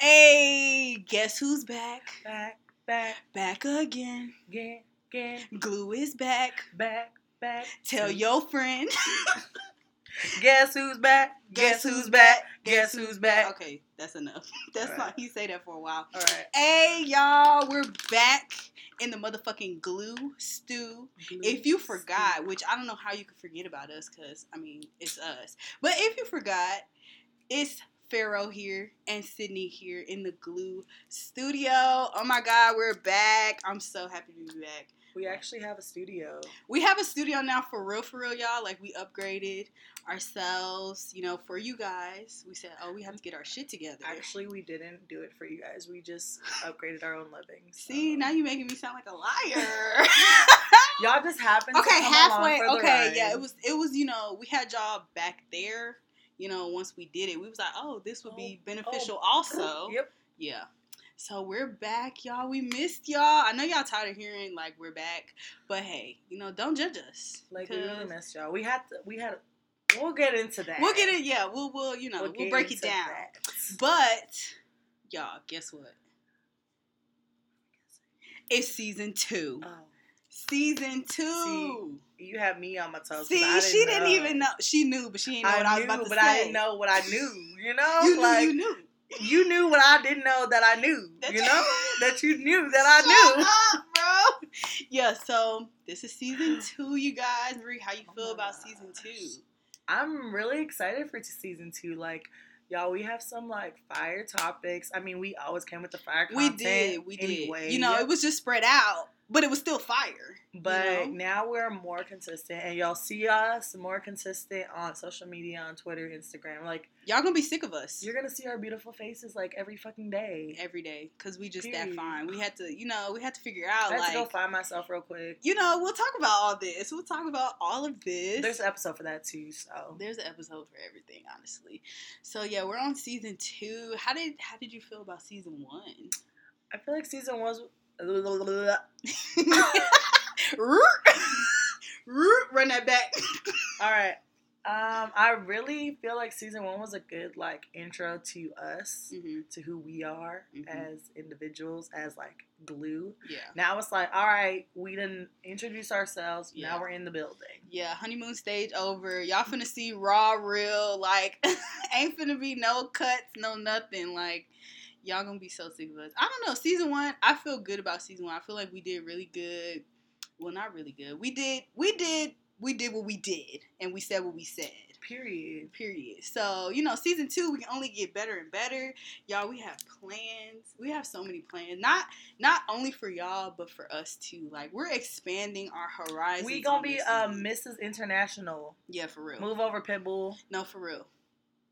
Hey, guess who's back? Back, back, Back again. again, again, Glue is back. back, back. Tell your friend. Guess who's back? Guess who's back? Guess who's back? Okay, that's enough. That's Alright. not. He say that for a while. All right. Hey, y'all, we're back in the motherfucking glue stew. If you forgot, which I don't know how you could forget about us, because I mean it's us. But if you forgot, it's Pharaoh here and Sydney here in the glue studio. Oh my god, we're back. I'm so happy to be back. we actually have a studio. We have a studio now for real, for real, y'all. Like we upgraded ourselves, you know, for you guys. We said, oh, we have to get our shit together. Actually, we didn't do it for you guys. We just upgraded our own living. so- See, now you're making me sound like a liar. y'all just happened. to okay, halfway. along for the Okay, yeah, it was. It was. You know, we had y'all back there. You know, once we did it, we was like, oh, this would be Oh, oh beneficial. Also, Yep. yeah. So we're back, y'all. We missed y'all. I know y'all tired of hearing like we're back, but hey, you know, don't judge us. Like we really missed y'all. We had to. We had. We'll get into that. We'll get it. Yeah, we'll we'll you know we'll, get break it down. that. But y'all, guess what? It's season two. Oh, Season two. You have me on my toes. See, I she didn't know. even know. She knew, but she didn't know I what I was knew, about to but say. I didn't know what I knew. You know, You knew. like you knew. you knew what I didn't know that I knew. That you know that you knew that I knew. Up, bro. Yeah. So this is season two, you guys. Marie, how you Oh feel my about gosh. season two? I'm really excited for season two. Like, y'all, we have some like fire topics. I mean, we always came with the fire We did. We did. Anyway, you know, it was just spread out, but it was still fire. But you know? now we're more consistent, and y'all see us more consistent on social media, on Twitter, Instagram. Like, y'all gonna be sick of us you're gonna see our beautiful faces like every fucking day. every day because we just that fine. We had to, you know, we had to figure out I had like. to go find myself real quick. you know, we'll talk about all this. We'll talk about all of this. There's an episode for that too. So There's an episode for everything, honestly. So yeah, we're on season two. How did how did you feel about season one? I feel like season one was. Run that back. All right. Um, I really feel like season one was a good like intro to us, hmm to who we are Mhm. as individuals, as like glue. Yeah. Now it's like, all right, we didn't introduce ourselves. Yeah. Now we're in the building. Yeah, honeymoon stage over. Y'all finna see raw, real. Like, ain't finna be no cuts, no nothing. Like, y'all gonna be so sick of us. I don't know. Season one, I feel good about season one. I feel like we did really good. Well, not really good. We did, we did, we did what we did, and we said what we said. Period. Period. So, you know, season two, we can only get better and better. Y'all, we have plans. We have so many plans. Not not only for y'all, but for us too. Like we're expanding our horizons. We gonna be um. Mrs. International. Yeah, for real. Move over, Pitbull. No, for real.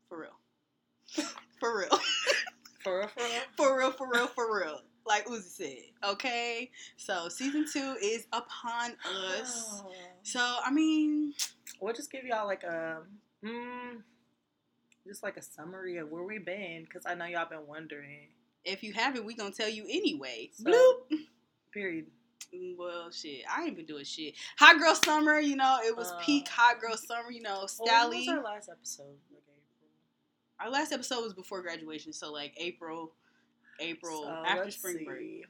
For real. for real. For real, for real. for real, for real, for real. Like Uzi said. Okay? So season two is upon us. So I mean, We'll just give y'all like a, mm, just like a summary of where we've been, because I know y'all been wondering. if you haven't, we gonna tell you anyway. So- Bloop. Period. Well, shit, I ain't been doing shit. Hot girl summer, you know, it was peak Uh, hot girl summer. You know, Well, when was our last episode? Our last episode was before graduation, so like April, April So, after spring see. break,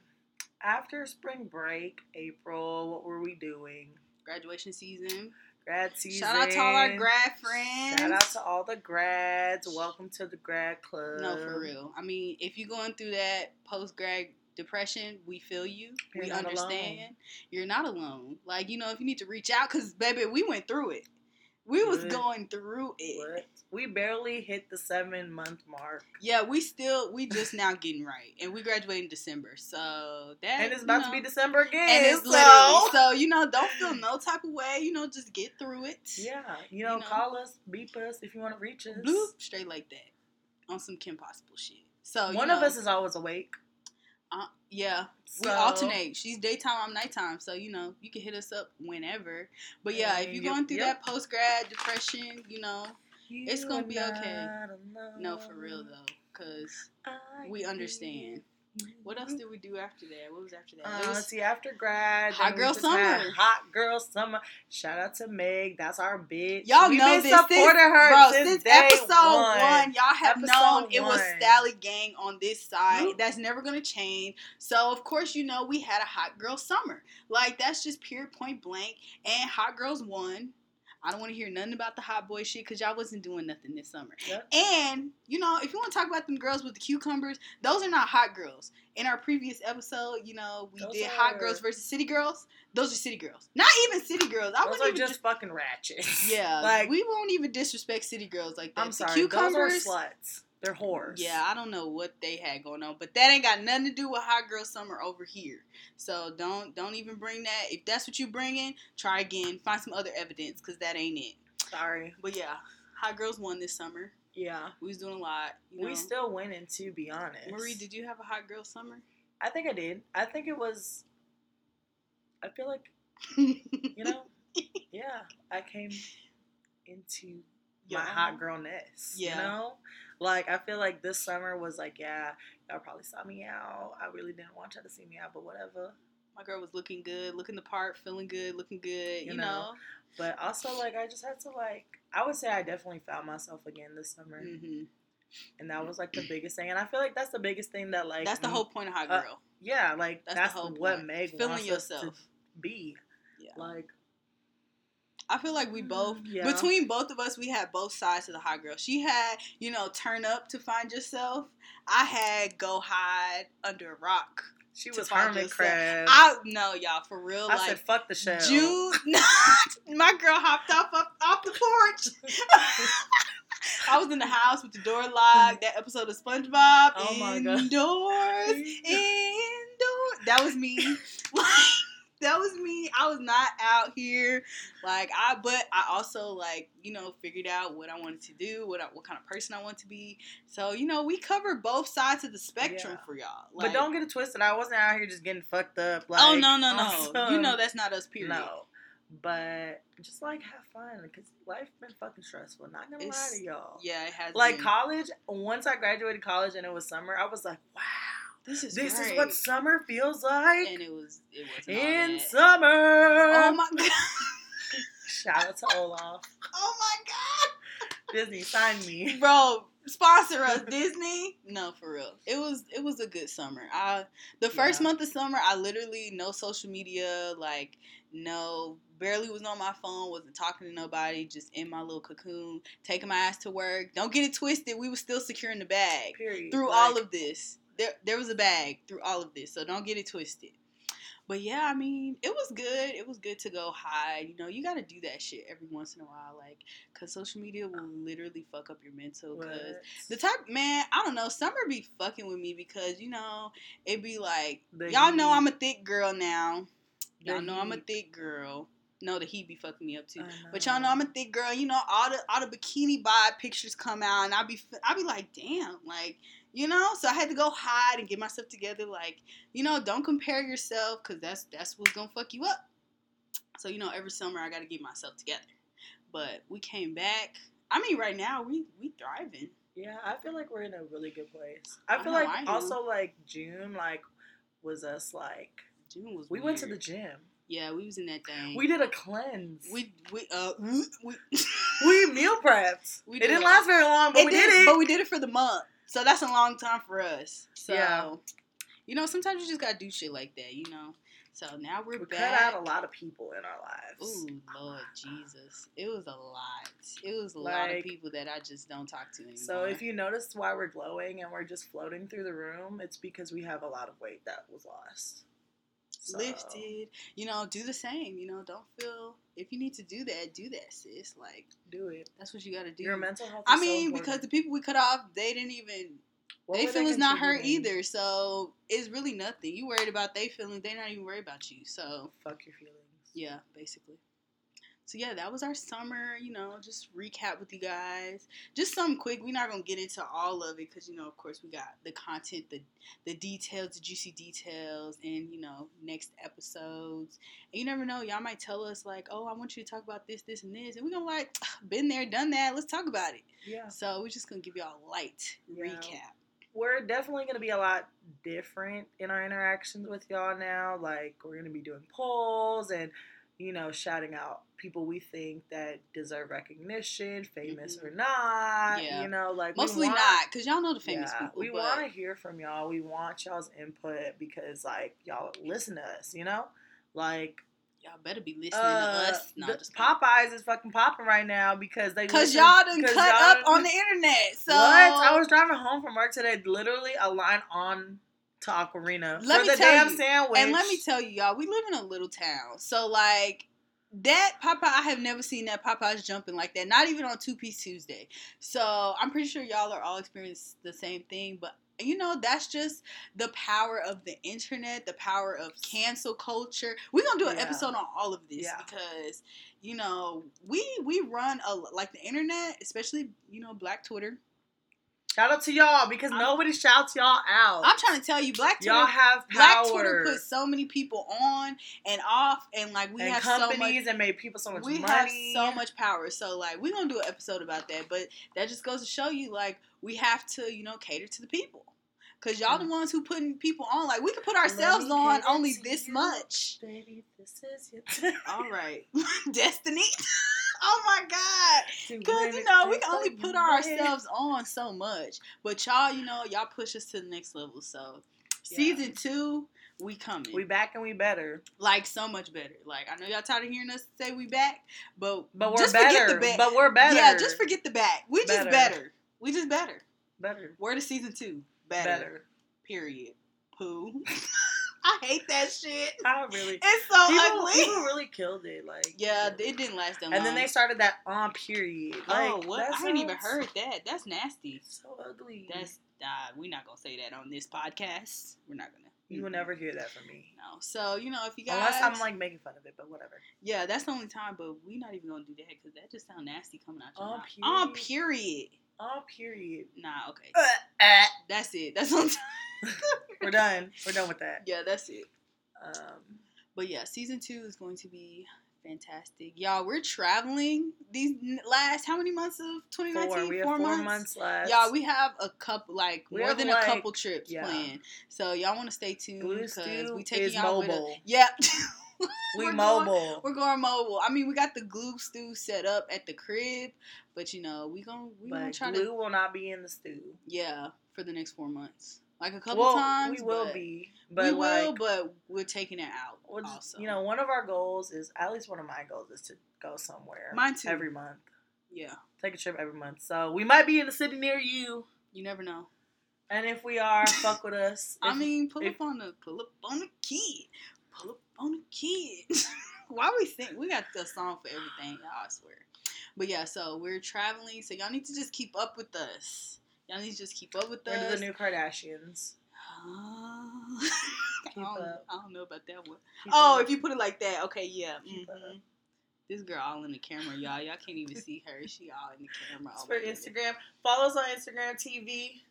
After spring break, April, what were we doing? graduation season. Grad season. Shout out to all our grad friends. Shout out to all the grads. Welcome to the grad club. No, for real. I mean, if you're going through that post grad depression, we feel you. You're we understand. alone. You're not alone. Like you know, if you need to reach out, cause baby, we went through it. We was Good. going through it. What? We barely hit the seven month mark. Yeah, we still we just now getting right, and we graduate in December, so that And it's about to be December again. And it's so. literally so you know don't feel no type of way. You know, just get through it. Yeah, you know, You know? call us, beep us if you want to reach us. Bloop, straight like that, on some Kim Possible shit. So you One of us is always awake. Uh, yeah, we alternate. She's daytime, I'm nighttime. So you know, you can hit us up whenever. But yeah, if you're going through yep. that post grad depression, you know, It's gonna be okay. alone. no, for real though, cause I we understand. What else did we do after that? What was after that? Uh, was- see, after grad, Hot Girl Summer. Hot girl summer. Shout out to Meg. That's our bitch. Y'all We've know been this supporting since, her bro, since, since episode one. Y'all have Episode known it was one. Sally Gang on this side. Whoop. That's never gonna change. So of course, you know we had a hot girl summer. Like that's just pure point blank. And hot girls won. I don't want to hear nothing about the hot boy shit because y'all wasn't doing nothing this summer. Yep. And you know, if you want to talk about them girls with the cucumbers, those are not hot girls. In our previous episode, you know, we Those did hot girls versus city girls. Those are city girls. Not even city girls. I Those wouldn't are even just dis- fucking ratchets. yeah, like we won't even disrespect city girls like that. I'm The sorry, cucumbers. those are sluts. They're whores. Yeah, I don't know what they had going on, but that ain't got nothing to do with hot girl summer over here. So don't don't even bring that. If that's what you bringing, try again. Find some other evidence because that ain't it. Sorry. But yeah, hot girls won this summer. Yeah. We was doing a lot. You know? We still winning, to be honest. Marie, did you have a hot girl summer? I think I did. I think it was. I feel like you know. yeah, I came into my Yeah. hot girlness. Yeah. You know, like I feel like this summer was like, yeah, y'all probably saw me out. I really didn't want y'all to see me out, but whatever. My girl was looking good, looking the part, feeling good, looking good. You, You know. know. But also, like, I just had to like. I would say I definitely found myself again this summer, hmm and that was like the biggest thing. And I feel like that's the biggest thing that like That's the whole point of hot uh, girl. Yeah, like That's, that's, what point. Meg feeling yourself. to be. Yeah. Like I feel like we both Mm, yeah. between both of us we had both sides of the hot girl. She had, you know, turn up to find yourself. I had go hide under a rock. she was hermit crab. I no, y'all, for real. I like said, "Fuck the show." June my girl hopped off up off the porch. I was in the house with the door locked. That episode of SpongeBob. Oh my God. Indoors, indoors. That was me. Like, that was me. I was not out here. Like I, but I also like you know figured out what I wanted to do, what I, what kind of person I want to be. So you know we cover both sides of the spectrum Yeah. for y'all. but don't get it twisted. I wasn't out here just getting fucked up. Oh, like, oh no no no! you know that's not us. Period. No, but just like have fun because life been fucking stressful. Not gonna lie to y'all. Yeah, it has. Like been. college, once I graduated college and it was summer, I was like, wow, This is this great. is what summer feels like and it was it wasn't in summer. Oh my god! Shout out to Olaf. Oh my god! Disney, sign me. bro! Sponsor us, Disney. No, for real. It was it was a good summer. I the first Yeah. month of summer, I literally no social media, like no, barely was on my phone, wasn't talking to nobody, just in my little cocoon, taking my ass to work. Don't get it twisted. We were still securing the bag Period. through Like, all of this. There, there was a bag through all of this, so don't get it twisted. But yeah, I mean, it was good. It was good to go hide. You know, you got to do that shit every once in a while, like, cause social media will literally fuck up your mental. Cause what? the type, man, I don't know, summer be fucking with me because you know it be like, The y'all know. I'm a thick girl now. The Y'all know I'm a thick girl. No, the heat be fucking me up too. But y'all know uh-huh. I'm a thick girl. You know, all the all the bikini bod pictures come out, and I be I be like, damn, like you know. So I had to go hide and get myself together. Like you know, don't compare yourself because that's that's what's gonna fuck you up. So you know, every summer I got to get myself together. But we came back. I mean, right now we we thriving. Yeah, I feel like we're in a really good place. I I feel know like I also like June like was us like June was. we went to the gym. Yeah, we was in that thing. We did a cleanse. we we uh we. we meal prepped. We it did didn't a last very long, but it we did, did it. But we did it for the month, so that's a long time for us. So, Yeah. you know, sometimes you just gotta do shit like that, you know. So now we're we cut out a lot of people in our lives. Ooh, Lord Jesus, it was a lot. It was a lot of people that I just don't talk to anymore. So if you notice why we're glowing and we're just floating through the room, it's because we have a lot of weight that was lost. So, lifted, you know, do the same. You know, don't feel if you need to do that, do that, sis. Like Do it. that's what you gotta do. Your mental health. I so mean, important. because the people we cut off, they didn't even What they feelings not hurt either. So it's really nothing. You worried about they feelings, they not even worried about you. So Fuck your feelings. yeah, basically. So yeah, that was our summer. You know, just recap with you guys. Just something quick. We're not gonna get into all of it because you know, of course, we got the content, the the details, the juicy details, and you know, next episodes. And you never know, y'all might tell us like, "Oh, I want you to talk about this, this, and this," and we're gonna like, "Been there, done that. Let's talk about it." Yeah. So we're just gonna give y'all a light Yeah. recap. We're definitely going to be a lot different in our interactions with y'all now. Like we're gonna be doing polls and you know shouting out people we think that deserve recognition, famous Mhm. or not. Yeah. You know, like Mostly want- not, because y'all know the famous yeah, people. we want to hear from y'all. We want y'all's input because like y'all listen to us. You know, like Y'all better be listening uh, to us. No, the- just. Popeyes is fucking popping right now because they Cause y'all done cut y'all up done- on the internet. So what? I was driving home from work today, literally a line on to Aquarina Let for me the tell damn you, sandwich. and let me tell you, y'all, we live in a little town. So like that Popeye, I have never seen that Popeyes jumping like that. Not even on Two Piece Tuesday. So I'm pretty sure y'all are all experiencing the same thing. But you know, that's just the power of the internet, the power of cancel culture. We're gonna do an Yeah. episode on all of this Yeah. because you know we we run a like the internet, especially you know Black Twitter. Shout out to y'all because I'm- nobody shouts y'all out. I'm trying to tell you, Black Twitter y'all have power. Black. Twitter put so many people on and off, and like we and have so much. companies and made people so much We money. have so much power. So like we're gonna do an episode about that, but that just goes to show you like we have to you know cater to the people. Cause y'all the mm. ones who putting people on. Like we can put ourselves on only this you. much. Baby, this is your All right, Destiny. oh my God. Cause you know we can only put ourselves on so much, but y'all, you know, y'all push us to the next level. So Yeah. season two, we coming. We back and we better. like so much better. Like I know y'all tired of hearing us say we back, but But we're just better. Forget the back. But we're better. Yeah, just forget the back. We just Better. better. We just better. better. We're of season two. Better. Better. Period. Poo. I hate that shit. I really. It's so people, ugly. people really killed it. Like yeah, it didn't last that long. And then they started that on period. Like, oh, what? I ain't even heard that. That's nasty. So ugly. That's uh, we're not gonna say that on this podcast. We're not gonna. you will never hear that from me. No. So you know, if you guys, Unless I'm like making fun of it, but whatever. yeah, that's the only time. But we're not even gonna do that because that just sounds nasty coming out your On mouth. On period. On period. Nah, okay. Uh, uh. That's it. That's on. We're done. We're done with that. yeah, that's it. Um, But yeah, season two is going to be fantastic. Y'all, we're traveling these last how many months of 2019? four. We have four months, left. Y'all, we have a couple, like We more than like- a couple trips yeah. planned. So y'all want to stay tuned because we taking y'all with us. mobile. Yep. we we're mobile. We're going mobile. I mean, we got the glue stew set up at the crib, but you know, we gonna we gonna try glue to will not be in the stew. yeah for the next four months, like a couple well, times. we will be, but we like, will, but we're taking it out. we'll just- also, you know, one of our goals is at least one of my goals is to go somewhere. Mine too. Every month, yeah, take a trip every month. So we might be in a city near you, you never know. and if we are, fuck with us. I mean, pull if- up on the pull up on the kid, pull up on the kid. Why we sing? We got the song for everything, y'all. I swear. But yeah, so we're traveling, so y'all need to just keep up with us. Y'all need to just keep up with we're us. the new Kardashians. Oh. I, don't. I don't know about that one. Keep Oh, up. if you put it like that, okay, yeah. Mhm. This girl all in the camera, y'all. Y'all can't even see her. She all in the camera. It's for. Instagram. Follow us on Instagram TV.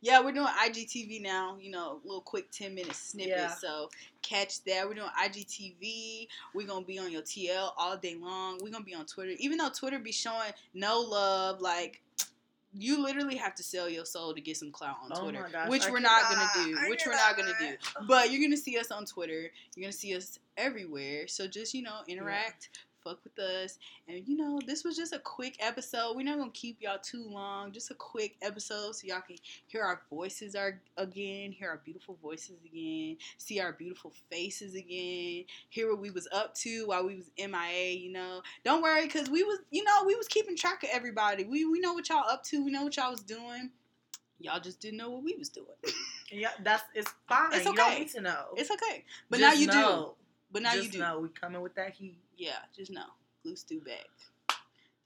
Yeah, we're doing IGTV now. You know, little quick ten minute snippet. Yeah. So catch that. We're doing IGTV. We're gonna be on your TL all day long. We're gonna be on Twitter, even though Twitter be showing no love. Like you literally have to sell your soul to get some clout on Oh Twitter, gosh, which I we're not gonna do. I which we're not gonna do. But you're gonna see us on Twitter. You're gonna see us everywhere. So just you know, interact, fuck with us, and you know, this was just a quick episode. We're not gonna keep y'all too long. Just a quick episode so y'all can hear our voices are again, hear our beautiful voices again, see our beautiful faces again, hear what we was up to while we was MIA. You know, don't worry, cause we was, you know, we was keeping track of everybody. We we know what y'all up to. We know what y'all was doing. Y'all just didn't know what we was doing. Yeah, that's it's fine. It's You don't okay. need to know. It's okay, but Just now you do. But now Just you do. know we coming with that heat. Yeah, just know. Glue stew back. Do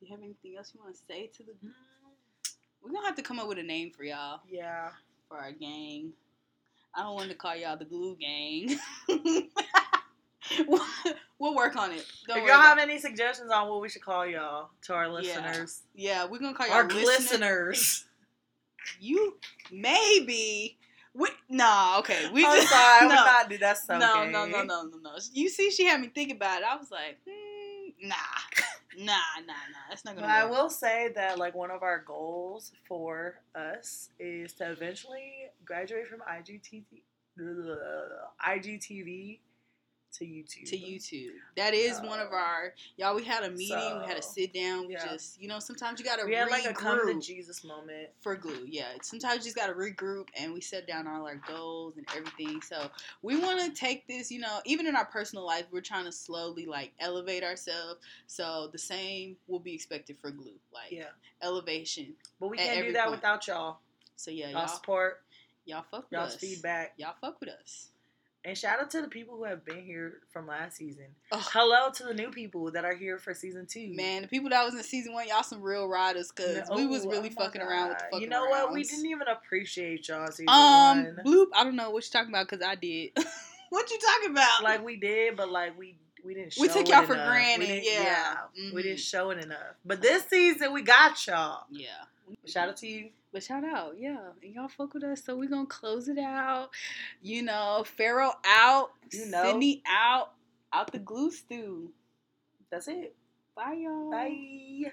you have anything else you want to say to the? Mm. We're gonna have to come up with a name for y'all Yeah. for our gang. I don't want to call y'all the glue gang. we'll, work on it. Don't if y'all have any suggestions on what we should call y'all to our listeners, it. Yeah, we're gonna call y'all our listeners. listeners. You maybe. We, nah, okay. We I'm just sorry, I no. would not do that. No, no, no, no, no, no. You see, she had me think about it. I was like, hmm, nah, Nah, nah, nah. That's not But gonna I work. will say that like one of our goals for us is to eventually graduate from IGTV, IGTV to YouTube. to YouTube. That is one of our y'all. We had a meeting. we had a sit down. We yeah. just you know sometimes you gotta We had like a come to Jesus moment. for glue. Yeah, sometimes you just gotta regroup and we set down all our goals and everything. So we want to take this. You know, even in our personal life, we're trying to slowly like elevate ourselves. So the same will be expected for glue, like Yeah, elevation. but we can't do that point. without y'all. So yeah, Y'all y'all support, y'all fuck with y'all's us. feedback, Y'all fuck with us. And shout out to the people who have been here from last season. Ugh. Hello to the new people that are here for season two. Man, the people that was in season one, y'all some real riders, cause No- we was really oh fucking around with the fucking You know what? We didn't even appreciate y'all season Um, one. bloop. I don't know what you're talking about because I did. what you talking about? Like we did, but like we we didn't. Show We took y'all for enough. granted, We didn't- yeah. we didn't Mhm. show it enough. But this season we got y'all. yeah. Shout out to you. But shout out, yeah, and y'all fuck with us. So we gonna close it out. You know, Pharaoh out. You know. Sydney out. Out the glue stew. That's it. Bye, y'all. Bye.